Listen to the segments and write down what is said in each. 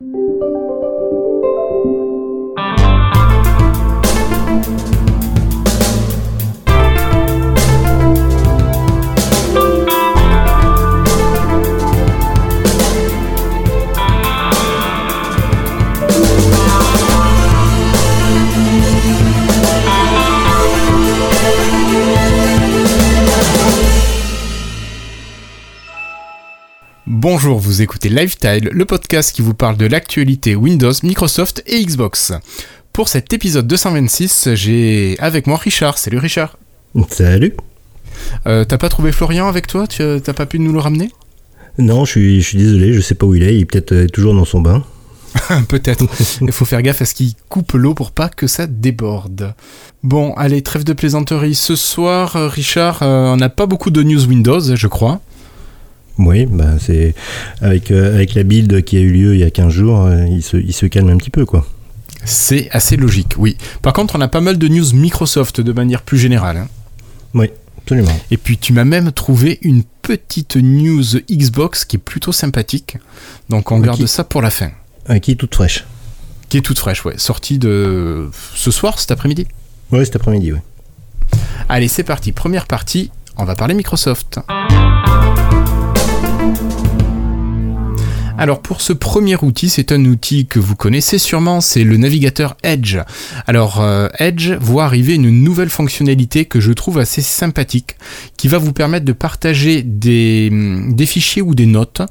you Bonjour, vous écoutez Lifestyle, le podcast qui vous parle de l'actualité Windows, Microsoft et Xbox. Pour cet épisode 226, j'ai avec moi Richard. Salut Richard. Salut. Euh, t'as pas trouvé Florian avec toi? Tu T'as pas pu nous le ramener? Non, je suis, je suis désolé, je sais pas où il est. Il est peut-être euh, toujours dans son bain. Peut-être. Il faut faire gaffe à ce qu'il coupe l'eau pour pas que ça déborde. Bon, allez, trêve de plaisanterie. Ce soir, euh, Richard, on n'a pas beaucoup de news Windows, je crois. Oui, bah c'est avec, euh, avec la build qui a eu lieu il y a 15 jours, euh, il, se, il se calme un petit peu quoi. C'est assez logique, oui. Par contre, on a pas mal de news Microsoft de manière plus générale. Hein. Oui, absolument. Et puis tu m'as même trouvé une petite news Xbox qui est plutôt sympathique. Donc on garde ça pour la fin. qui est toute fraîche. Qui est toute fraîche, ouais. Sortie de ce soir, cet après-midi. Oui, cet après-midi, oui. Allez, c'est parti. Première partie, on va parler Microsoft. Alors pour ce premier outil, c'est un outil que vous connaissez sûrement, c'est le navigateur Edge. Alors euh, Edge voit arriver une nouvelle fonctionnalité que je trouve assez sympathique, qui va vous permettre de partager des, des fichiers ou des notes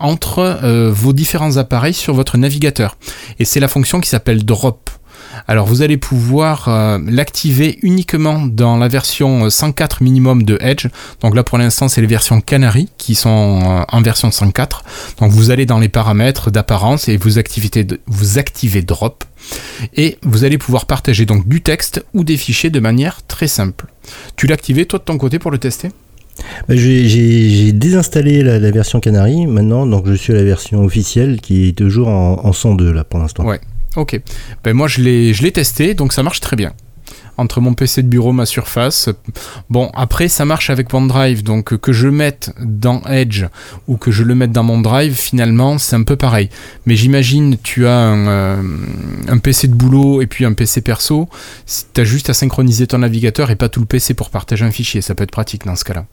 entre euh, vos différents appareils sur votre navigateur. Et c'est la fonction qui s'appelle Drop. Alors vous allez pouvoir euh, l'activer uniquement dans la version 104 minimum de Edge. Donc là pour l'instant c'est les versions Canary qui sont euh, en version 104. Donc vous allez dans les paramètres d'apparence et vous activez, vous activez Drop et vous allez pouvoir partager donc du texte ou des fichiers de manière très simple. Tu l'as activé toi de ton côté pour le tester? Bah, j'ai désinstallé la, version Canary maintenant, donc je suis à la version officielle qui est toujours en, en 102 là pour l'instant. Ouais, Ok. Ben moi je l'ai testé, donc ça marche très bien. Entre mon PC de bureau, ma surface. Bon, après ça marche avec OneDrive, donc que je mette dans Edge ou que je le mette dans mon Drive, finalement c'est un peu pareil. Mais j'imagine tu as un, euh, PC de boulot et puis un PC perso, tu as juste à synchroniser ton navigateur et pas tout le PC pour partager un fichier, ça peut être pratique dans ce cas-là.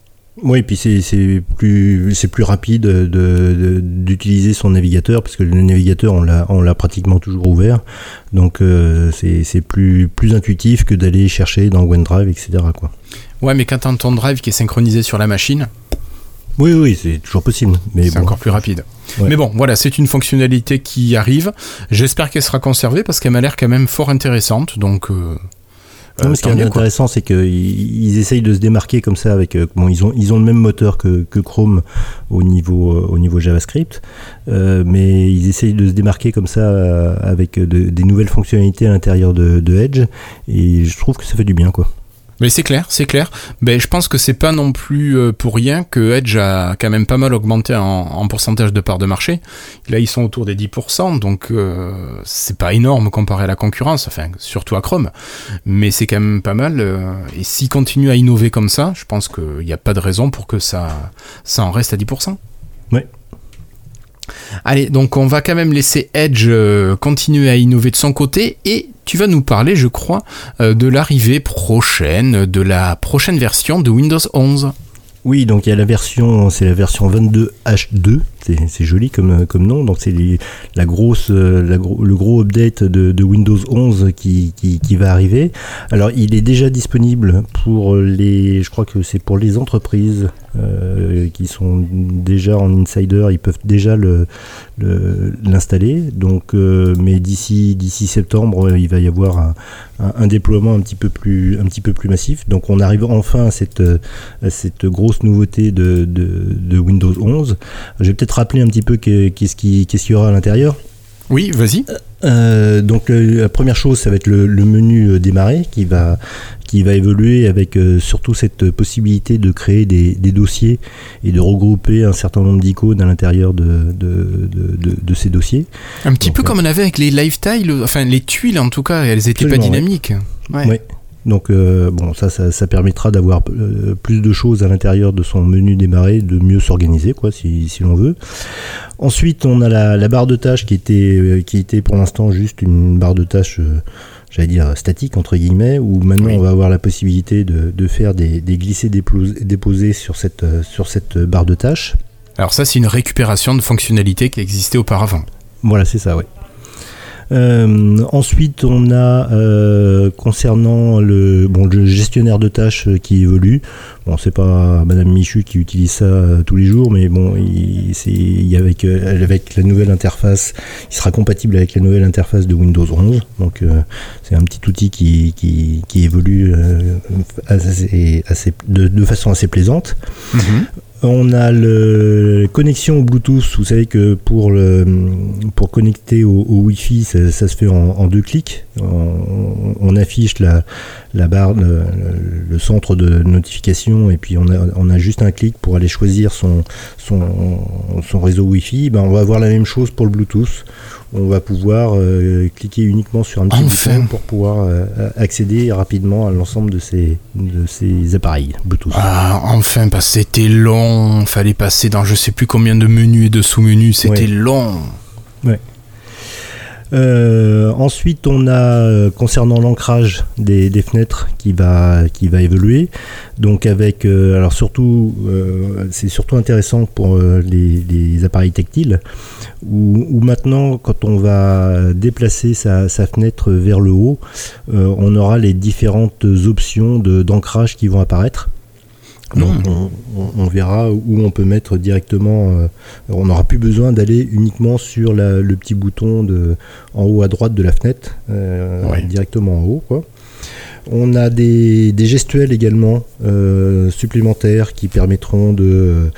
Oui, et puis c'est plus, plus rapide d'utiliser son navigateur, parce que le navigateur, on l'a pratiquement toujours ouvert. Donc euh, c'est plus, plus intuitif que d'aller chercher dans OneDrive, etc. Quoi. Ouais, mais quand tu ton drive qui est synchronisé sur la machine. Oui, oui, c'est toujours possible. C'est encore plus rapide. Mais bon, voilà, c'est une fonctionnalité qui arrive. J'espère qu'elle sera conservée parce qu'elle m'a l'air quand même fort intéressante. Donc. Euh, non, ce qui est intéressant, c'est qu'ils ils essayent de se démarquer comme ça avec. Euh, bon, ils ont, ils ont le même moteur que, que Chrome au niveau, euh, au niveau JavaScript, euh, mais ils essayent de se démarquer comme ça avec des nouvelles fonctionnalités à l'intérieur de, de Edge, et je trouve que ça fait du bien, quoi. Mais c'est clair, c'est clair. Ben, je pense que c'est pas non plus euh, pour rien que Edge a quand même pas mal augmenté en, pourcentage de part de marché. Là, ils sont autour des 10%, donc euh, c'est pas énorme comparé à la concurrence, enfin, surtout à Chrome. Mais c'est quand même pas mal. Euh, et s'ils continuent à innover comme ça, je pense qu'il n'y a pas de raison pour que ça, ça en reste à 10%. Oui. Allez, donc on va quand même laisser Edge continuer à innover de son côté et tu vas nous parler, je crois, euh, de l'arrivée prochaine, de la prochaine version de Windows 11. Oui, donc il y a la version, c'est la version 22H2, c'est joli comme, comme nom, donc c'est la grosse, euh, la le gros update de, Windows 11 qui, qui, va arriver. Alors il est déjà disponible pour les, je crois que c'est pour les entreprises euh, qui sont déjà en insider, ils peuvent déjà l'installer. Donc, euh, mais d'ici d'ici septembre, il va y avoir un, déploiement un petit peu plus un petit peu plus massif. Donc, on arrive enfin à cette cette grosse nouveauté de, de, Windows 11. Je vais peut-être rappeler un petit peu qu'est-ce qu'il y aura à l'intérieur. Oui, vas-y. Euh, donc la première chose, ça va être le, le menu démarrer qui va qui va évoluer avec euh, surtout cette possibilité de créer des, dossiers et de regrouper un certain nombre d'icônes à l'intérieur de, de, ces dossiers. Un petit peu comme on avait avec les lifestyle, enfin les tuiles en tout cas, elles étaient pas dynamiques. Ouais. Donc bon, ça, ça, permettra d'avoir plus de choses à l'intérieur de son menu démarrer, de mieux s'organiser, quoi, si, si l'on veut. Ensuite, on a la, barre de tâches qui était, qui était pour l'instant juste une barre de tâches j'allais dire statique entre guillemets, où maintenant on va avoir la possibilité de, faire des, des glissés déposés sur cette, sur cette barre de tâches. Alors ça c'est une récupération de fonctionnalités qui existait auparavant. Voilà, c'est ça, oui. Euh, ensuite, on a euh, concernant le, bon, le gestionnaire de tâches qui évolue. Bon, c'est pas Madame Michu qui utilise ça euh, tous les jours, mais bon, il, il avec, avec la nouvelle interface, il sera compatible avec la nouvelle interface de Windows 11. Donc, c'est un petit outil qui, qui, qui évolue assez, assez, de, façon assez plaisante. Mm-hmm. On a la connexion au Bluetooth. Vous savez que pour, le, pour connecter au, Wi-Fi, ça, se fait en, deux clics. On, affiche la, barre, le, centre de notification, et puis on a, on juste un clic pour aller choisir son, son, son réseau Wi-Fi. Ben, on va avoir la même chose pour le Bluetooth on va pouvoir euh, cliquer uniquement sur un petit bouton pour pouvoir euh, accéder rapidement à l'ensemble de ces, de ces appareils Bluetooth. Ah, enfin, parce que c'était long, fallait passer dans je sais plus combien de menus et de sous-menus, c'était long. Ouais. Euh, ensuite, on a euh, concernant l'ancrage des, fenêtres qui va qui va évoluer. Donc avec euh, alors surtout c'est surtout intéressant pour les, appareils tactiles où, maintenant quand on va déplacer sa, fenêtre vers le haut, on aura les différentes options d'ancrage qui vont apparaître. Donc hmm. on, verra où on peut mettre directement. Euh, on n'aura plus besoin d'aller uniquement sur le petit bouton de, en haut à droite de la fenêtre, euh, directement en haut. Quoi. On a des, gestuels également euh, supplémentaires qui permettront de,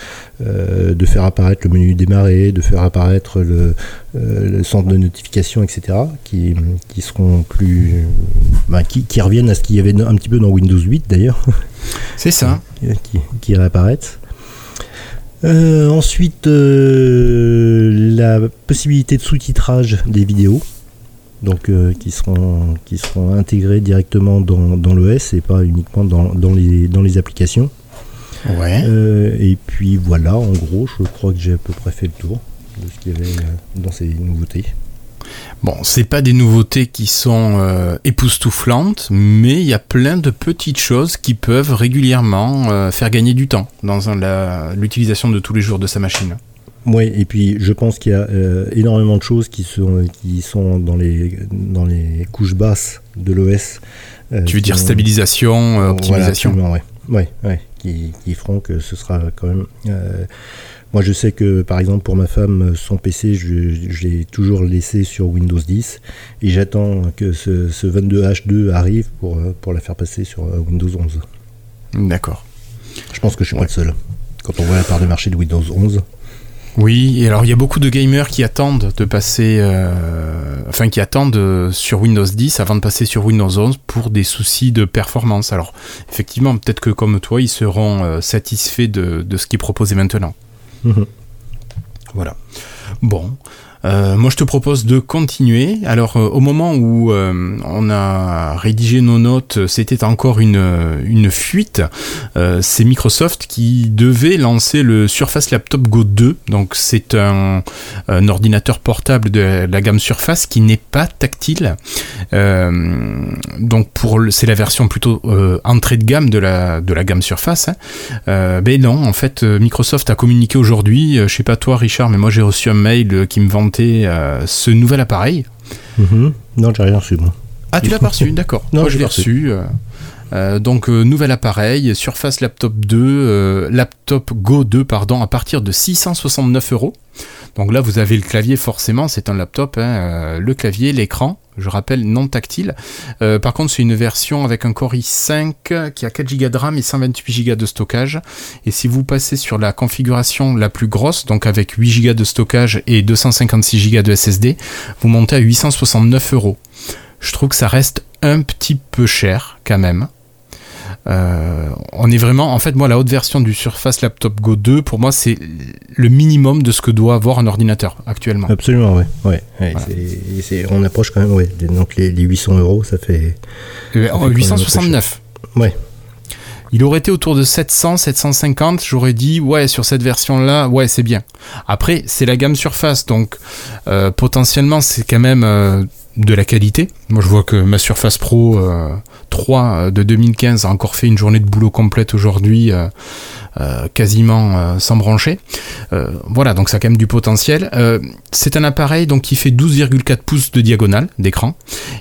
euh, de faire apparaître le menu démarrer, de faire apparaître le, euh, centre de notification, etc. qui, seront plus. Bah, qui, reviennent à ce qu'il y avait un petit peu dans Windows 8 d'ailleurs. C'est ça. qui, qui réapparaissent. ensuite, la possibilité de sous-titrage des vidéos donc euh, qui seront qui seront intégrés directement dans, dans l'OS et pas uniquement dans, dans, les, dans les applications. Ouais. Euh, et puis voilà, en gros, je crois que j'ai à peu près fait le tour de ce qu'il y avait euh, dans ces nouveautés. Bon, c'est pas des nouveautés qui sont époustouflantes, mais il y a plein de petites choses qui peuvent régulièrement faire gagner du temps dans l'utilisation de tous les jours de sa machine. Oui, et puis je pense qu'il y a euh, énormément de choses qui sont, qui sont dans, les, dans les couches basses de l'OS. Euh, tu veux dire stabilisation, euh, optimisation Voilà, ouais. Ouais, qui, qui, feront que ce sera quand même. moi, je sais que par exemple pour ma femme, son PC, je, l'ai toujours laissé sur Windows 10 et j'attends que ce, ce 22H2 arrive pour, pour la faire passer sur Windows 11. D'accord. Je pense que je suis pas le seul. Quand on voit la part de marché de Windows 11. Oui, et alors il y a beaucoup de gamers qui attendent de passer, euh, enfin qui attendent euh, sur Windows 10 avant de passer sur Windows 11 pour des soucis de performance. Alors effectivement, peut-être que comme toi, ils seront euh, satisfaits de, de, ce qui est proposé maintenant. Mhm. Voilà. Bon, euh, moi, je te propose de continuer. Alors, euh, au moment où euh, on a rédigé nos notes, c'était encore une, une fuite. c'est Microsoft qui devait lancer le Surface Laptop Go 2. Donc, c'est un, ordinateur portable de la gamme Surface qui n'est pas tactile. donc, pour c'est la version plutôt entrée de gamme de la, de la gamme Surface. Hein. ben non, en fait, Microsoft a communiqué aujourd'hui. je sais pas toi, Richard, mais moi j'ai reçu un mail qui me vend euh, ce nouvel appareil. Mhm. Non, j'ai rien reçu, moi. Ah, tu l'as pas reçu, d'accord. Moi, je l'ai reçu. Euh, euh, donc nouvel appareil, Surface Laptop 2, Laptop Go 2 pardon, à partir de 669 euros. Donc là vous avez le clavier forcément, c'est un laptop, hein, le clavier, l'écran, je rappelle non tactile. Euh, par contre, c'est une version avec un Core i5 qui a 4 Go de RAM et 128 Go de stockage. Et si vous passez sur la configuration la plus grosse, donc avec 8 Go de stockage et 256 Go de SSD, vous montez à 869 euros. Je trouve que ça reste un petit peu cher quand même. On est vraiment, en fait, moi, la haute version du Surface Laptop Go 2, pour moi, c'est le minimum de ce que doit avoir un ordinateur actuellement. Absolument, ouais. ouais, on approche quand même, ouais. Donc les, 800 euros, ça fait. 869. Ouais. Il aurait été autour de 700, 750. J'aurais dit, ouais, sur cette version-là, ouais, c'est bien. Après, c'est la gamme Surface, donc euh, potentiellement, c'est quand même euh, de la qualité. Moi, je vois que ma Surface Pro 3 euh, de 2015 a encore fait une journée de boulot complète aujourd'hui. Euh, quasiment euh, sans brancher. Euh, voilà, donc ça a quand même du potentiel. c'est un appareil donc qui fait 12,4 pouces de diagonale d'écran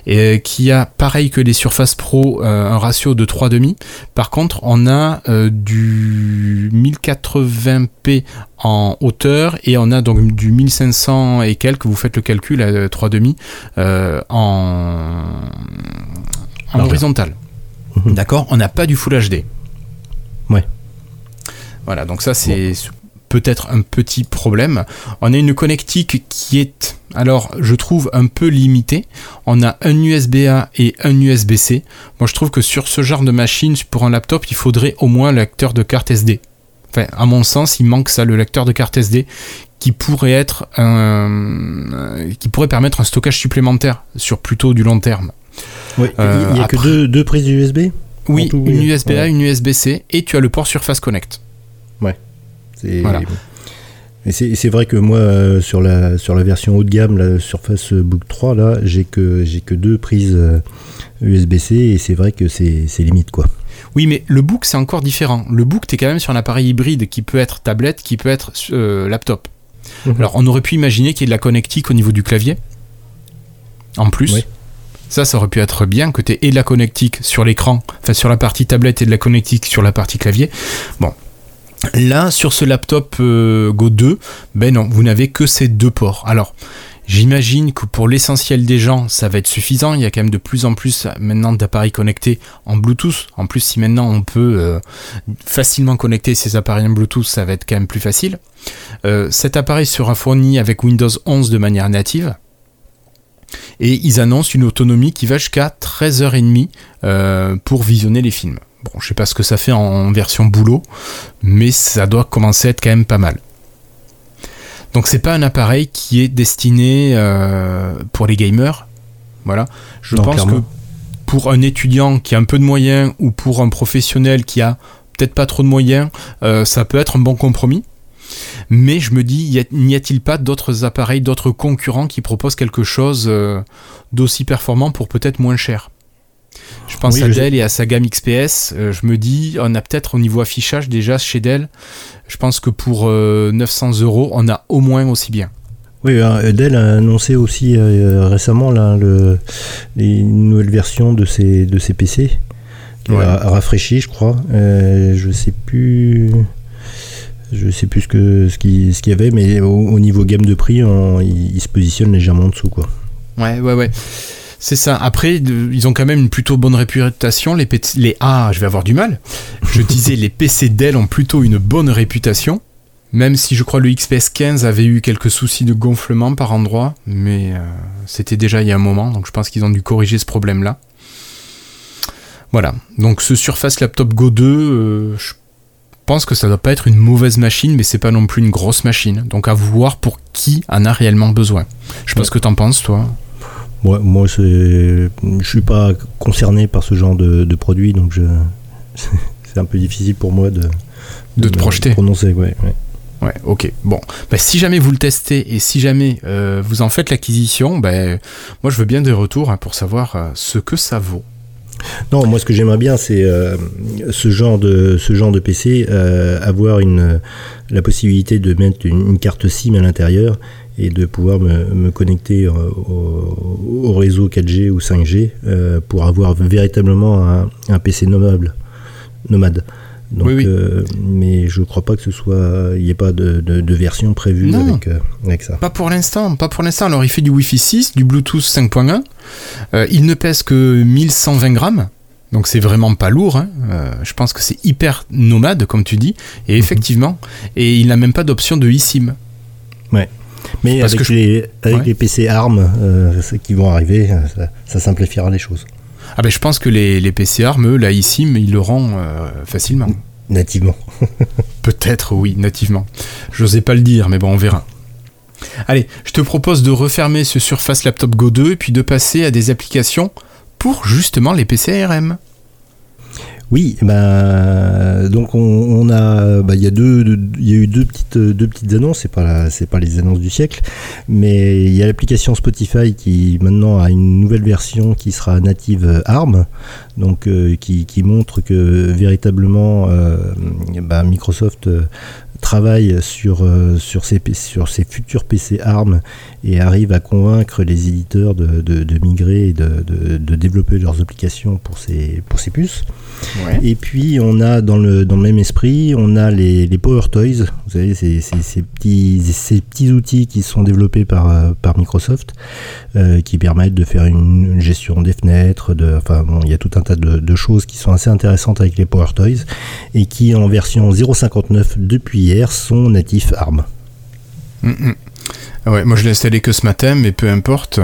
et qui a pareil que les Surface Pro un ratio de 3,5. Par contre, on a du 1080p en hauteur et on a donc du 1500 et quelques, vous faites le calcul à 3,5 en, en horizontal. Mhm. D'accord? On n'a pas du Full HD. Ouais. Voilà, donc ça c'est peut-être un petit problème. On a une connectique qui est, alors je trouve un peu limitée. On a un USB-A et un USB-C. Moi je trouve que sur ce genre de machine, pour un laptop, il faudrait au moins un lecteur de carte SD. Enfin, à mon sens, il manque ça, le lecteur de carte SD, qui pourrait être un, qui pourrait permettre un stockage supplémentaire sur plutôt du long terme. Oui, il n'y a que deux, prises USB Oui, une USB-A, une USB-C, et tu as le port Surface Connect. C'est c'est vrai que moi, euh, sur, la, sur la version haut de gamme, la Surface Book 3, là, j'ai que, que deux prises USB-C euh, et c'est vrai que c'est limite, quoi. Oui, mais le Book, c'est encore différent. Le Book, tu es quand même sur un appareil hybride qui peut être tablette, qui peut être euh, laptop. Mhm. Alors, on aurait pu imaginer qu'il y ait de la connectique au niveau du clavier. En plus. Ça, ça aurait pu être bien que tu aies et de la connectique sur l'écran, enfin sur la partie tablette et de la connectique sur la partie clavier. Bon, Là, sur ce laptop euh, Go 2, ben non, vous n'avez que ces deux ports. Alors, j'imagine que pour l'essentiel des gens, ça va être suffisant. Il y a quand même de plus en plus maintenant d'appareils connectés en Bluetooth. En plus, si maintenant on peut euh, facilement connecter ces appareils en Bluetooth, ça va être quand même plus facile. Euh, cet appareil sera fourni avec Windows 11 de manière native. Et ils annoncent une autonomie qui va jusqu'à 13h30 pour visionner les films. Bon, je sais pas ce que ça fait en version boulot, mais ça doit commencer à être quand même pas mal. Donc c'est pas un appareil qui est destiné euh, pour les gamers. Voilà. Je pense que pour un étudiant qui a un peu de moyens ou pour un professionnel qui a peut-être pas trop de moyens, euh, ça peut être un bon compromis. Mais je me dis, n'y a-t-il pas d'autres appareils, d'autres concurrents qui proposent quelque chose euh, d'aussi performant pour peut-être moins cher? Je pense à Dell et à sa gamme XPS. Euh, je me dis, on a peut-être au niveau affichage déjà chez Dell, je pense que pour 900 euh, euros, on a au moins aussi bien. Oui, euh, Dell a annoncé aussi récemment là, le, les nouvelles versions de ses, de ses PC. Qui a, rafraîchi, je crois. je sais plus. Je sais plus ce qu'il ce qui, ce y avait, mais au, niveau gamme de prix, il, il, se positionne légèrement en dessous. Quoi. Ouais, ouais, ouais. C'est ça. Après, ils ont quand même une plutôt bonne réputation. Les, PC, les ah, je vais avoir du mal. Je disais, les PC Dell ont plutôt une bonne réputation. Même si je crois le XPS 15 avait eu quelques soucis de gonflement par endroit, mais euh, c'était déjà il y a un moment, donc je pense qu'ils ont dû corriger ce problème-là. Voilà, donc ce Surface Laptop Go 2, euh, je pense que ça doit pas être une mauvaise machine, mais c'est pas non plus une grosse machine. Donc à voir pour qui en a réellement besoin. Je sais pas ce que t'en penses, toi. Moi, moi je suis pas concerné par ce genre de, produit, donc je, c'est un peu difficile pour moi de, de, te projeter. Prononcer, ouais, ouais. ok. Bon, bah, si jamais vous le testez et si jamais euh, vous en faites l'acquisition, ben moi je veux bien des retours hein, pour savoir euh, ce que ça vaut. Non, moi ce que j'aimerais bien, c'est euh, ce genre de ce genre de PC avoir une la possibilité de mettre une carte SIM à l'intérieur et de pouvoir me, connecter euh, au, réseau 4G ou 5G euh, pour avoir véritablement un, PC nomade. nomade. Donc, euh, mais je ne crois pas que ce soit, il n'y ait pas de, version prévue avec, avec, ça. Pas pour l'instant, pas pour l'instant. Alors il fait du Wi-Fi 6, du Bluetooth 5.1. il ne pèse que 1120 grammes. Donc c'est vraiment pas lourd. Hein. je pense que c'est hyper nomade, comme tu dis. Et mhm. effectivement, et il n'a même pas d'option de eSIM. Ouais. Mais avec, les, PC ARM euh, qui vont arriver, ça, simplifiera les choses. Ah ben je pense que les, les PC ARM, eux, là ici, mais ils le rendent facilement. Nativement. Peut-être, oui, nativement. J'osais pas le dire, mais bon, on verra. Allez, je te propose de refermer ce Surface Laptop Go 2 et puis de passer à des applications pour justement les PC ARM. Oui, bah, donc on, a, bah, il y a deux, il y a eu deux petites, deux petites annonces. C'est pas, c'est pas les annonces du siècle, mais il y a l'application Spotify qui maintenant a une nouvelle version qui sera native ARM, donc euh, qui, qui, montre que véritablement, euh, bah, Microsoft euh, travaille sur, euh, sur, ses, sur ses futurs PC ARM et arrive à convaincre les éditeurs de, de, migrer et de, de, développer leurs applications pour ces, pour ces puces. Et puis on a dans le, dans le même esprit, on a les, les Power Toys, vous savez, ces, ces, petits, ces petits outils qui sont développés par, euh, par Microsoft, euh, qui permettent de faire une, gestion des fenêtres, de, enfin bon, il y a tout un tas de, de choses qui sont assez intéressantes avec les Power Toys et qui en version 0.59 depuis hier sont natifs ARM. Mm, mm. Ah ouais, moi je l'ai installé que ce matin, mais peu importe.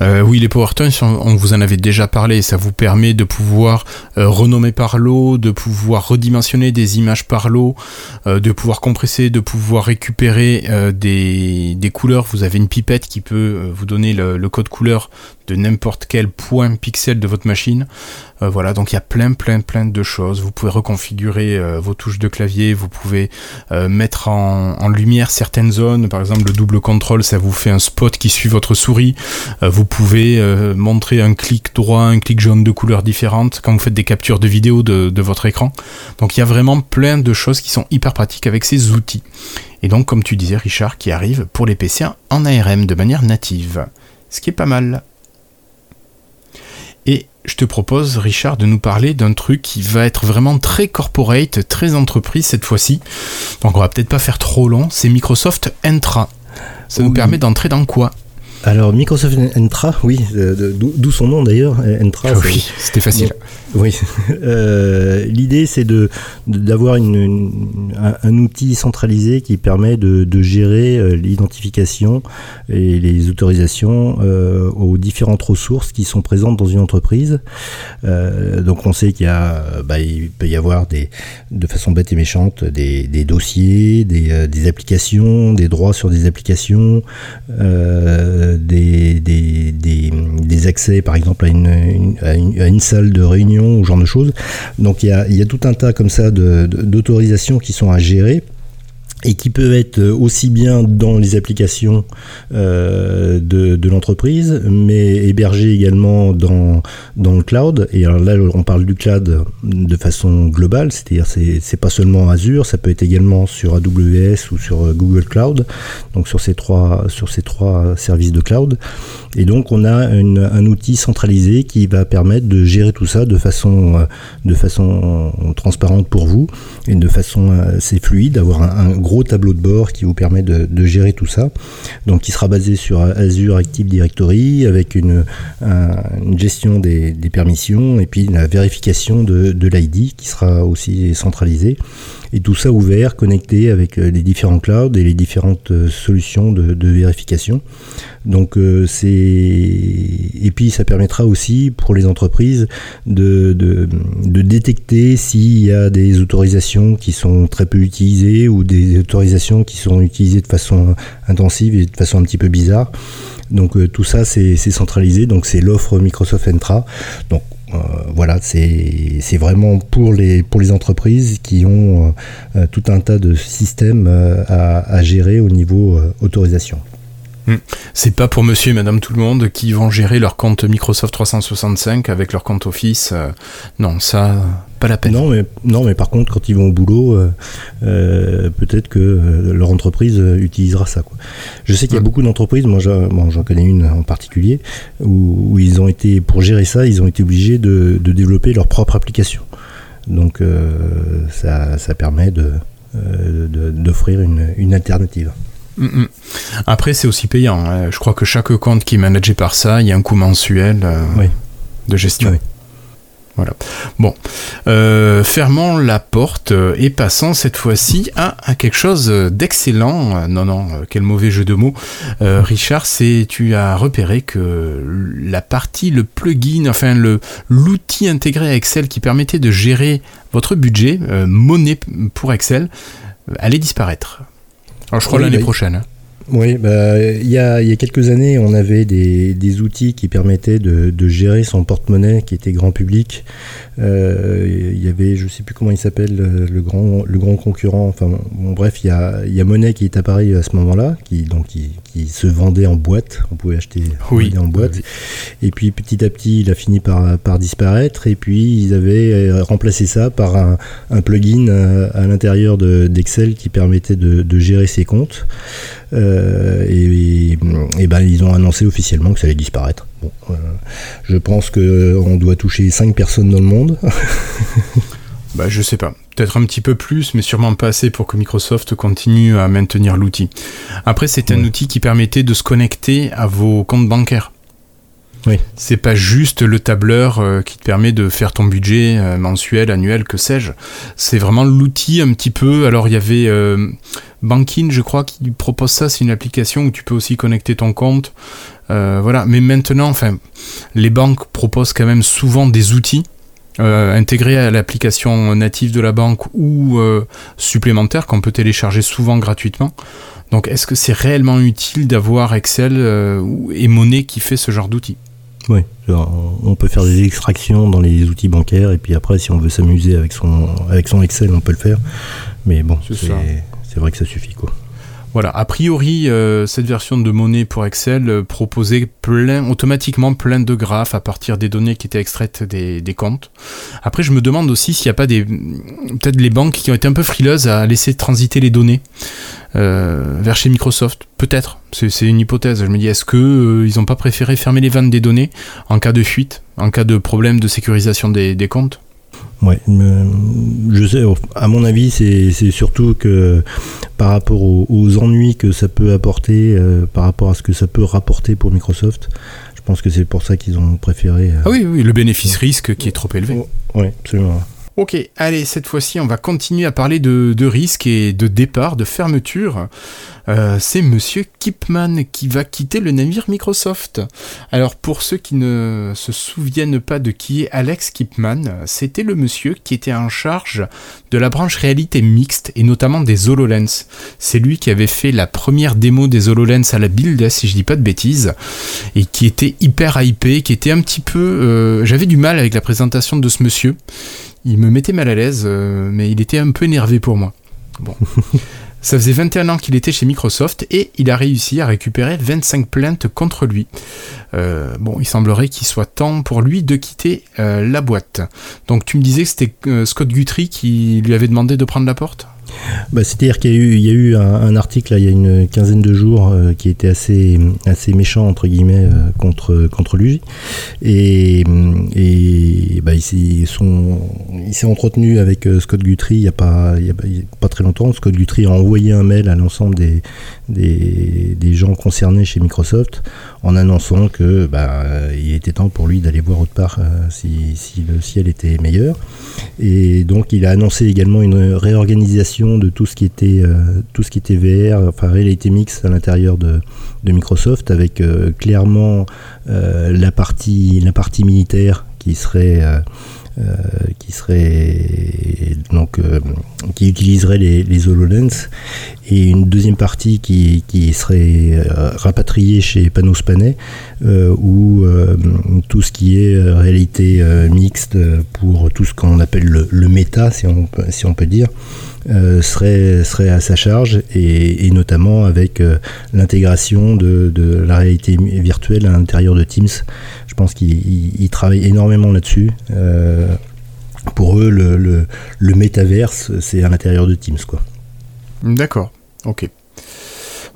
Euh, oui, les PowerToys, on vous en avait déjà parlé, ça vous permet de pouvoir euh, renommer par lot, de pouvoir redimensionner des images par lot, euh, de pouvoir compresser, de pouvoir récupérer des, des, couleurs. Vous avez une pipette qui peut vous donner le, code couleur de n'importe quel point pixel de votre machine. Euh, voilà, donc il y a plein, plein, plein de choses. Vous pouvez reconfigurer euh, vos touches de clavier, vous pouvez euh, mettre en, lumière certaines zones. Par exemple, le double contrôle, ça vous fait un spot qui suit votre souris. vous pouvez montrer un clic droit, un clic jaune de couleurs différentes quand vous faites des captures de vidéo de, de votre écran. Donc il y a vraiment plein de choses qui sont hyper pratiques avec ces outils. Et donc, comme tu disais, Richard, qui arrive pour les PC en ARM de manière native. Ce qui est pas mal. Et je te propose, Richard, de nous parler d'un truc qui va être vraiment très corporate, très entreprise cette fois-ci. Donc on va peut-être pas faire trop long. C'est Microsoft Entra. Ça nous permet d'entrer dans quoi alors Microsoft Entra, oui, d'où son nom d'ailleurs, Entra. Ah oui, c'était facile. Oui, euh, l'idée c'est de d'avoir une, un, outil centralisé qui permet de, gérer euh, l'identification et les autorisations euh, aux différentes ressources qui sont présentes dans une entreprise. Donc on sait qu'il y a, bah, peut y avoir des, de façon bête et méchante, des, dossiers, des, applications, des droits sur des applications, des, des, accès par exemple à une, à une salle de réunion ou genre de choses. Donc il y a, y a, tout un tas comme ça d'autorisations qui sont à gérer et qui peuvent être aussi bien dans les applications euh, de, l'entreprise, mais hébergées également dans, dans le cloud. Et alors là, on parle du cloud de façon globale, c'est-à-dire c'est, c'est pas seulement Azure, ça peut être également sur AWS ou sur Google Cloud, donc sur ces trois, sur ces trois services de cloud. Et donc on a un outil centralisé qui va permettre de gérer tout ça de façon, de façon transparente pour vous et de façon assez fluide, d'avoir un, gros tableau de bord qui vous permet de, gérer tout ça. Donc qui sera basé sur Azure Active Directory avec une, gestion des, permissions et puis la vérification de l'ID qui sera aussi centralisée tout ça ouvert, connecté avec euh, les différents clouds et les différentes euh, solutions de, vérification. Donc euh, c'est et puis ça permettra aussi pour les entreprises de, de, détecter s'il y a des autorisations qui sont très peu utilisées ou des autorisations qui sont utilisées de façon intensive et de façon un petit peu bizarre. Donc tout ça c'est centralisé, donc c'est l'offre Microsoft Entra. Donc voilà, c'est vraiment pour les, pour les entreprises qui ont euh, tout un tas de systèmes euh, à, gérer au niveau autorisation. Hmm. C'est pas pour monsieur et madame tout le monde qui vont gérer leur compte Microsoft 365 avec leur compte Office. non, ça, pas la peine. Non, mais, non, mais par contre, quand ils vont au boulot, euh, euh, peut-être que euh, leur entreprise utilisera ça. Quoi. Je sais qu'il y a beaucoup d'entreprises, moi j'en connais une en particulier, où, ils ont été, pour gérer ça, ils ont été obligés de, développer leur propre application. Donc ça, ça, permet d'offrir de, une, une, alternative. Mm, mm. Après, c'est aussi payant. Hein. Je crois que chaque compte qui est managé par ça, il y a un coût mensuel de gestion. Voilà. Bon, euh, fermons la porte et passons cette fois-ci à, à, quelque chose d'excellent. Non, non, quel mauvais jeu de mots. Euh, Richard, c'est tu as repéré que la partie, le plugin, enfin le l'outil intégré à Excel qui permettait de gérer votre budget, euh, monnaie pour Excel, allait disparaître. Alors je crois Oui, l'année bah, prochaine. Oui, bah, il y, a, il y a quelques années, on avait des, des outils qui permettaient de, de gérer son porte-monnaie qui était grand public. Euh, Il y avait, je sais plus comment il s'appelle, le, grand, le grand concurrent. Enfin, bon, bref, il y a, y a Monnaie qui est apparu à ce moment-là, qui, donc, qui, qui se vendait en boîte. On pouvait acheter Oui. En boîte. Et puis petit à petit, il a fini par, par disparaître. Et puis ils avaient euh, remplacé ça par un, un plugin euh, à l'intérieur de- d'Excel qui permettait de, de gérer ses comptes. Euh, et, et ben ils ont annoncé officiellement que ça allait disparaître. Bon, euh, je pense que on doit toucher 5 personnes dans le monde. Bah, je sais pas. Peut-être un petit peu plus, mais sûrement pas assez pour que Microsoft continue à maintenir l'outil. Après, c'est un Ouais. outil qui permettait de se connecter à vos comptes bancaires. Oui. C'est pas juste le tableur euh, qui te permet de faire ton budget euh, mensuel, annuel, que sais-je. C'est vraiment l'outil un petit peu. Alors, il y avait euh, Bankin, je crois, qui propose ça. C'est une application où tu peux aussi connecter ton compte. Euh, voilà. Mais maintenant, enfin, les banques proposent quand même souvent des outils euh, intégrés à l'application native de la banque ou euh, supplémentaires qu'on peut télécharger souvent gratuitement. Donc est-ce que c'est réellement utile d'avoir Excel euh, ou- et Monnaie qui fait ce genre d'outil Oui, on peut faire des extractions dans les outils bancaires et puis après, si on veut s'amuser avec son, avec son Excel, on peut le faire. Mais bon, c'est vrai que ça suffit quoi. Voilà, a priori, euh, cette version de monnaie pour Excel euh, proposait plein, automatiquement plein de graphes à partir des données qui étaient extraites des, comptes. Après, je me demande aussi s'il n'y a pas des. Peut-être les banques qui ont été un peu frileuses à laisser transiter les données euh, vers chez Microsoft. Peut-être, c'est une hypothèse. Je me dis, est-ce que euh, ils n'ont pas préféré fermer les vannes des données en cas de fuite, en cas de problème de sécurisation des comptes? Ouais, je sais, à mon avis, c'est surtout que par rapport aux, aux ennuis que ça peut apporter, euh, par rapport à ce que ça peut rapporter pour Microsoft, je pense que c'est pour ça qu'ils ont préféré. euh, Ah oui, oui, le bénéfice-risque qui est trop élevé. Ouais, absolument. Ok, allez, cette fois-ci, on va continuer à parler de, de risques et de départ, de fermeture. Euh, c'est Monsieur Kipman qui va quitter le navire Microsoft. Alors, pour ceux qui ne se souviennent pas de qui est Alex Kipman, c'était le monsieur qui était en charge de la branche réalité mixte et notamment des HoloLens. C'est lui qui avait fait la première démo des HoloLens à la Build, si je dis pas de bêtises, et qui était hyper hypé, qui était un petit peu... euh, J'avais du mal avec la présentation de ce monsieur il me mettait mal à l'aise, euh, mais il était un peu énervé pour moi. Bon. Ça faisait 21 ans qu'il était chez Microsoft et il a réussi à récupérer 25 plaintes contre lui. Euh, bon, il semblerait qu'il soit temps pour lui de quitter euh, la boîte. Donc tu me disais que c'était Scott Guthrie qui lui avait demandé de prendre la porte? Bah, C'est-à-dire qu'il y a eu, un, article il y a une quinzaine de jours euh, qui était assez, assez méchant entre guillemets euh, contre, contre lui. Et, bah, il s'est entretenu avec euh, Scott Guthrie il n'y a, pas- il y a pas- très longtemps. Scott Guthrie a envoyé un mail à l'ensemble des, des, des gens concernés chez Microsoft en annonçant que bah, il était temps pour lui d'aller voir autre part si, si le ciel était meilleur. Et donc il a annoncé également une réorganisation de tout ce qui était, euh, tout VR, enfin réalité mixte à l'intérieur de, Microsoft, avec euh, clairement euh, la partie militaire qui serait... euh, qui serait donc euh, qui utiliserait les, les HoloLens et une deuxième partie qui, qui serait euh, rapatriée chez Panos Panay euh, où tout ce qui est réalité mixte pour tout ce qu'on appelle le, le méta si on, si on peut dire serait, serait à sa charge et, notamment avec l'intégration de, de la réalité virtuelle à l'intérieur de Teams. Je pense ils travaillent énormément là-dessus. Pour eux, le, le, le métaverse, c'est à l'intérieur de Teams. Quoi. D'accord, ok.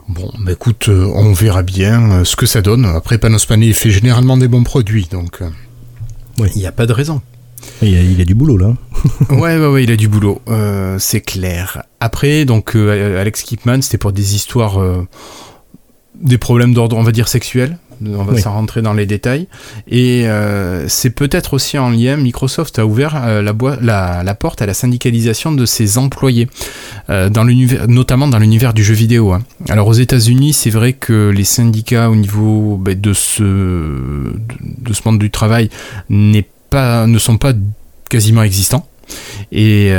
Bon, bah écoute, euh, on verra bien euh, ce que ça donne. Après, Panos Panay fait généralement des bons produits, donc euh, il n'y a pas de raison. Il a, il y a du boulot là. ouais, ouais, ouais, il a du boulot, euh, c'est clair. Après, donc, euh, Alex Kipman, c'était pour des histoires, euh, des problèmes d'ordre, on va dire, sexuel. On va s'en rentrer dans les détails. Et euh, c'est peut-être aussi en lien, Microsoft a ouvert euh, la, la, porte à la syndicalisation de ses employés, dans notamment dans l'univers du jeu vidéo. Hein. Alors aux États-Unis, c'est vrai que les syndicats au niveau ben, de, ce, de, ce monde du travail pas, ne sont pas quasiment existants. Et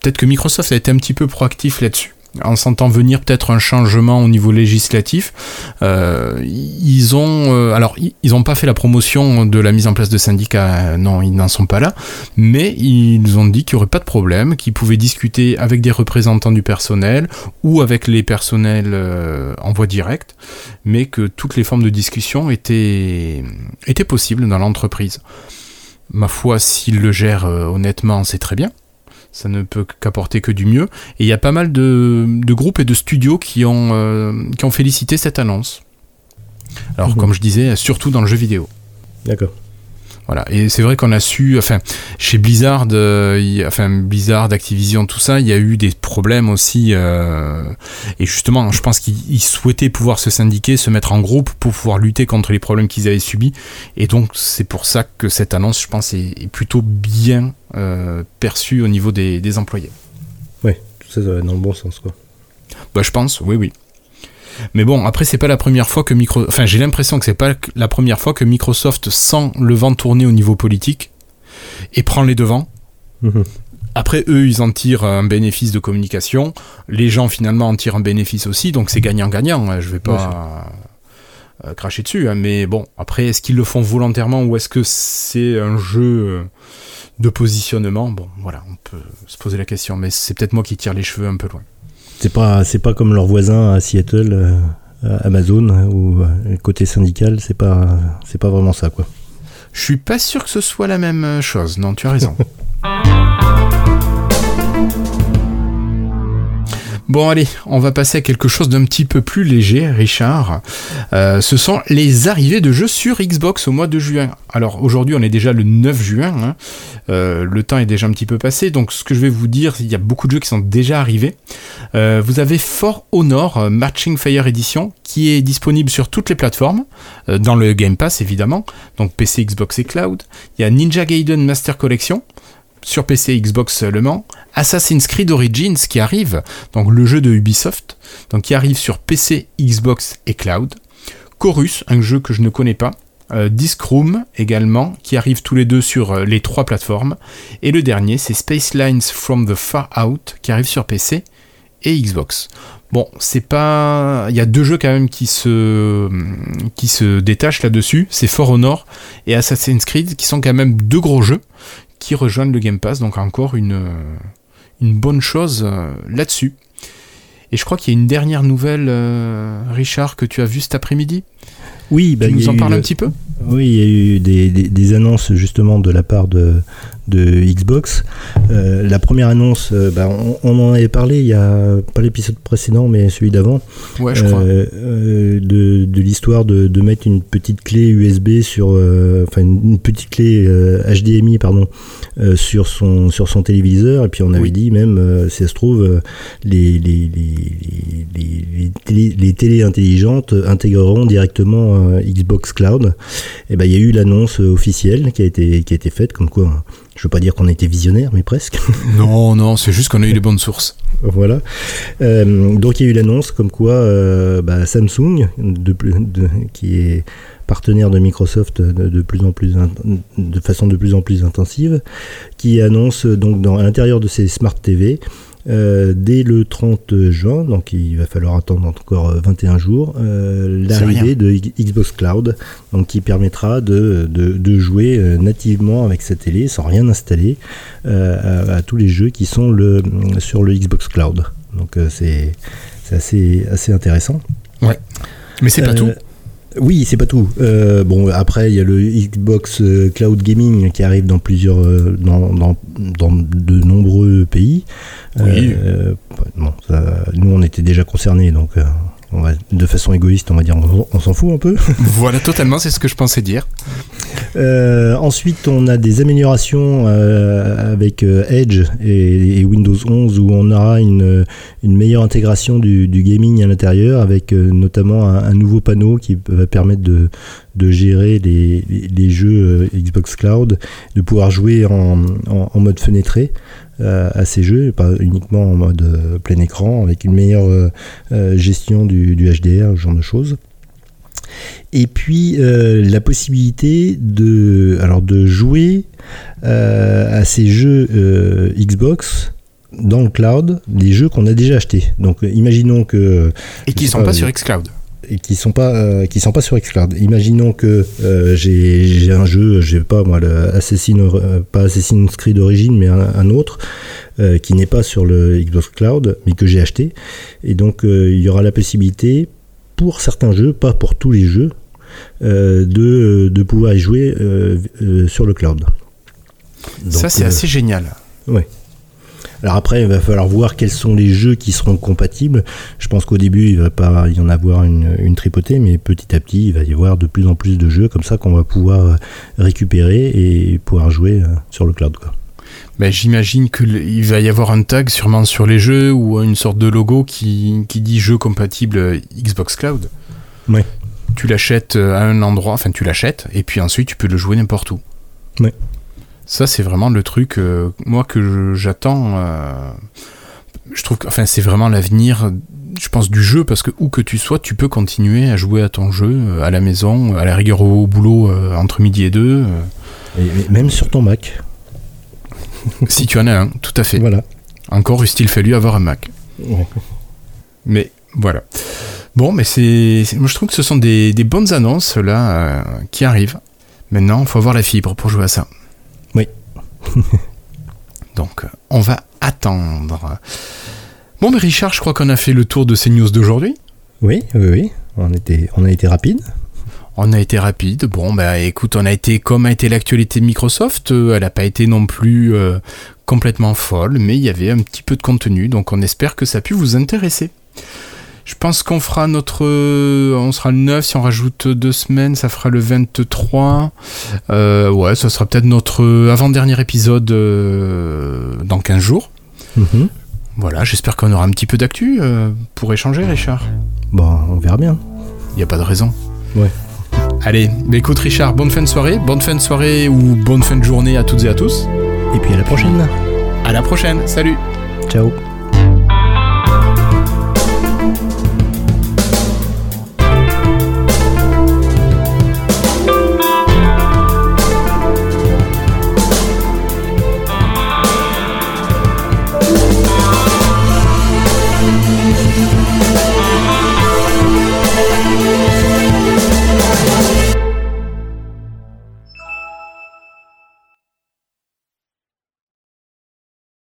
peut-être que Microsoft a été un petit peu proactif là-dessus en sentant venir peut-être un changement au niveau législatif, euh, ils ont, euh, alors ils n'ont pas fait la promotion de la mise en place de syndicats, non, ils n'en sont pas là, mais ils ont dit qu'il n'y aurait pas de problème, qu'ils pouvaient discuter avec des représentants du personnel ou avec les personnels euh, en voie directe, mais que toutes les formes de discussion étaient, étaient possibles dans l'entreprise. Ma foi, s'ils le gèrent honnêtement, c'est très bien ça ne peut qu'apporter que du mieux. Et il y a pas mal de, groupes et de studios qui ont, euh, qui ont félicité cette annonce. Alors, mhm. comme je disais, surtout dans le jeu vidéo. D'accord. Voilà. Et c'est vrai qu'on a su, enfin, chez Blizzard, euh, enfin Blizzard, Activision, tout ça, il y a eu des problèmes aussi. Euh, et justement, je pense qu'ils souhaitaient pouvoir se syndiquer, se mettre en groupe pour pouvoir lutter contre les problèmes qu'ils avaient subis. Et donc, c'est pour ça que cette annonce, je pense, est, plutôt bien euh, perçue au niveau des, des employés. Oui, tout ça, ça va dans le bon sens, quoi. Bah, je pense, oui, oui. Mais bon, après, c'est pas la première fois que Microsoft. Enfin, j'ai l'impression que c'est pas la première fois que Microsoft sent le vent tourner au niveau politique et prend les devants. Mhm. Après, eux, ils en tirent un bénéfice de communication. Les gens, finalement, en tirent un bénéfice aussi. Donc, c'est gagnant-gagnant. Hein. Je vais pas euh, cracher dessus. Hein. Mais bon, après, est-ce qu'ils le font volontairement ou est-ce que c'est un jeu euh, de positionnement? Bon, voilà, on peut se poser la question. Mais c'est peut-être moi qui tire les cheveux un peu loin. C'est pas, c'est pas comme leurs voisins à Seattle, euh, Amazon, hein, ou euh, côté syndical, c'est pas, c'est pas vraiment ça, quoi. Je suis pas sûr que ce soit la même chose. Non, tu as raison. Bon allez, on va passer à quelque chose d'un petit peu plus léger, Richard. Euh, ce sont les arrivées de jeux sur Xbox au mois de juin. Alors aujourd'hui on est déjà le 9 juin, hein. euh, le temps est déjà un petit peu passé, donc ce que je vais vous dire, il y a beaucoup de jeux qui sont déjà arrivés. Euh, vous avez For Honor Matching Fire Edition qui est disponible sur toutes les plateformes, dans le Game Pass évidemment, donc PC, Xbox et Cloud. Il y a Ninja Gaiden Master Collection sur PC Xbox seulement, Assassin's Creed Origins qui arrive, donc le jeu de Ubisoft, donc qui arrive sur PC, Xbox et Cloud, Chorus, un jeu que je ne connais pas, euh, Discroom également, qui arrive tous les deux sur euh, les trois plateformes, et le dernier c'est Space Lines from the Far Out qui arrive sur PC et Xbox. Bon, c'est pas. Il y a deux jeux quand même qui se, qui se détachent là-dessus. C'est For Honor et Assassin's Creed, qui sont quand même deux gros jeux qui rejoignent le Game Pass. Donc encore une, une bonne chose euh, là-dessus. Et je crois qu'il y a une dernière nouvelle, euh, Richard, que tu as vue cet après-midi? Oui, bah, tu nous en parles un petit peu? Oui, il y a eu des, des, annonces justement de la part de, de Xbox. Euh, la première annonce, euh, bah, on, en avait parlé il y a pas l'épisode précédent, mais celui d'avant. Ouais, je crois. Euh, de, de l'histoire de, de, mettre une petite clé USB sur, enfin une petite clé HDMI pardon sur son sur son téléviseur. Et puis on avait dit même, si ça se trouve, les les, les, les, les, les télés intelligentes intégreront directement Xbox Cloud. Et ben il y a eu l'annonce officielle qui a été qui a été faite comme quoi je veux pas dire qu'on été visionnaire, mais presque. non, non, c'est juste qu'on a eu les bonnes sources. Voilà. Euh, donc il y a eu l'annonce comme quoi euh, bah, Samsung, de, qui est partenaire de Microsoft de, plus en plus de façon de plus en plus intensive, qui annonce donc dans à l'intérieur de ses smart TV euh, dès le 30 juin, donc il va falloir attendre encore 21 jours, euh, l'arrivée de Xbox Cloud, donc qui permettra de, de, jouer euh, nativement avec sa télé sans rien installer à, tous les jeux qui sont le, sur le Xbox Cloud. Donc c'est assez, assez intéressant. Ouais. Mais c'est pas tout. Oui, c'est pas tout. Euh, bon, après, il y a le Xbox euh, Cloud Gaming qui arrive dans plusieurs, euh, dans, dans, dans de nombreux pays. Oui. bon, nous, on était déjà concernés, donc on va, de façon égoïste, on va dire, on, s'en fout un peu. voilà, totalement, c'est ce que je pensais dire. Euh, ensuite, on a des améliorations euh, avec euh, Edge et, et Windows 11 où on aura une, une meilleure intégration du, du gaming à l'intérieur avec notamment un, un nouveau panneau qui va permettre de, de gérer les, les- les jeux Xbox Cloud, de pouvoir jouer en, en, en mode fenêtré à ces jeux, pas uniquement en mode euh, plein écran, avec une meilleure euh, euh, gestion du, du HDR, ce genre de choses. Et puis euh, la possibilité de, alors de jouer euh, à ces jeux euh, Xbox dans le cloud, des jeux qu'on a déjà achetés. Donc euh, imaginons que Et qui sais sont pas, pas sur Xcloud. Et qui sont pas euh, qui sont pas sur xCloud. Imaginons que euh, j'ai j'ai un jeu, je sais pas moi, le Assassin, euh, pas Assassin's Creed Origin, mais un, un autre euh, qui n'est pas sur le Xbox Cloud, mais que j'ai acheté. Et donc il y aura la possibilité pour certains jeux, pas pour tous les jeux, de, de pouvoir y jouer sur le cloud. ça, c'est assez génial. Alors après, il va falloir voir quels sont les jeux qui seront compatibles. Je pense qu'au début, il va pas y en avoir une, une tripotée, mais petit à petit, il va y avoir de plus en plus de jeux comme ça qu'on va pouvoir euh, récupérer et pouvoir jouer euh, sur le cloud. Quoi. Ben, J'imagine qu'il va y avoir un tag sûrement sur les jeux ou une sorte de logo qui, qui dit jeu compatible Xbox Cloud. Ouais. Tu l'achètes à un endroit, enfin tu l'achètes et puis ensuite tu peux le jouer n'importe où. Ouais. Ça c'est vraiment le truc euh, moi que j'attends. euh, je trouve que enfin c'est vraiment l'avenir. Je pense du jeu parce que où que tu sois, tu peux continuer à jouer à ton jeu euh, à la maison, à la rigueur au boulot euh, entre midi et deux, Et, et même sur ton Mac. si tu en as un, tout à fait. Voilà. Encore eût-il fallu avoir un Mac. Ouais. Mais voilà. Bon, mais c'est, c'est- moi je trouve que ce sont des, des bonnes annonces là euh, qui arrivent. Maintenant, il faut avoir la fibre pour jouer à ça. Donc, on va attendre. Bon, mais Richard, je crois qu'on a fait le tour de ces news d'aujourd'hui. Oui, oui, oui. On, était, on a été rapide. On a été rapide. Bon, bah écoute, on a été comme a été l'actualité de Microsoft. euh, elle n'a pas été non plus euh, complètement folle, mais il y avait un petit peu de contenu, donc on espère que ça a pu vous intéresser. Je pense qu'on fera notre. euh, on sera le 9, si on rajoute deux semaines, ça fera le 23. Euh, ouais, ça sera peut-être notre avant-dernier épisode euh, dans 15 jours. Mhm. Voilà, j'espère qu'on aura un petit peu d'actu euh, pour échanger, Richard. Bon, on verra bien. Il n'y a pas de raison. Ouais. Allez, bah écoute Richard, bonne fin de soirée, bonne fin de soirée ou bonne fin de journée à toutes et à tous. Et puis à la prochaine. À la prochaine, salut Ciao.